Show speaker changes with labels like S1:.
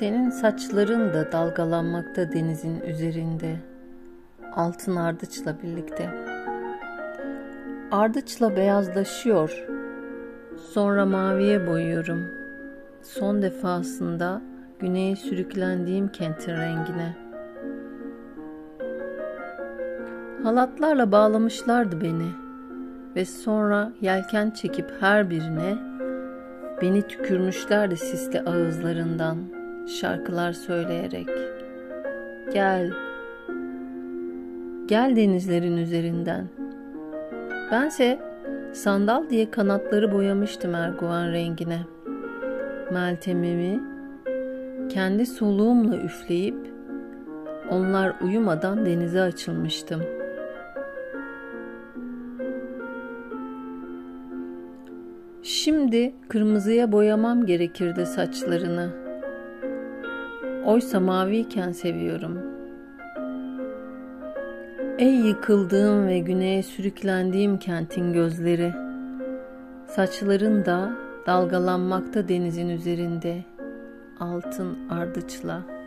S1: Senin saçların da dalgalanmakta denizin üzerinde, altın ardıçla birlikte. Ardıçla beyazlaşıyor, sonra maviye boyuyorum. Son defasında güneye sürüklendiğim kentin rengine. Halatlarla bağlamışlardı beni ve sonra yelken çekip her birine beni tükürmüşlerdi sisli ağızlarından.'' Şarkılar söyleyerek gel gel denizlerin üzerinden bense sandal diye kanatları boyamıştım erguvan rengine meltemimi kendi soluğumla üfleyip onlar uyumadan denize açılmıştım. Şimdi kırmızıya boyamam gerekirdi saçlarını. Oysa maviyken seviyorum. Ey yıkıldığım ve güneye sürüklendiğim kentin gözleri. Saçların da dalgalanmakta denizin üzerinde altın ardıçla.''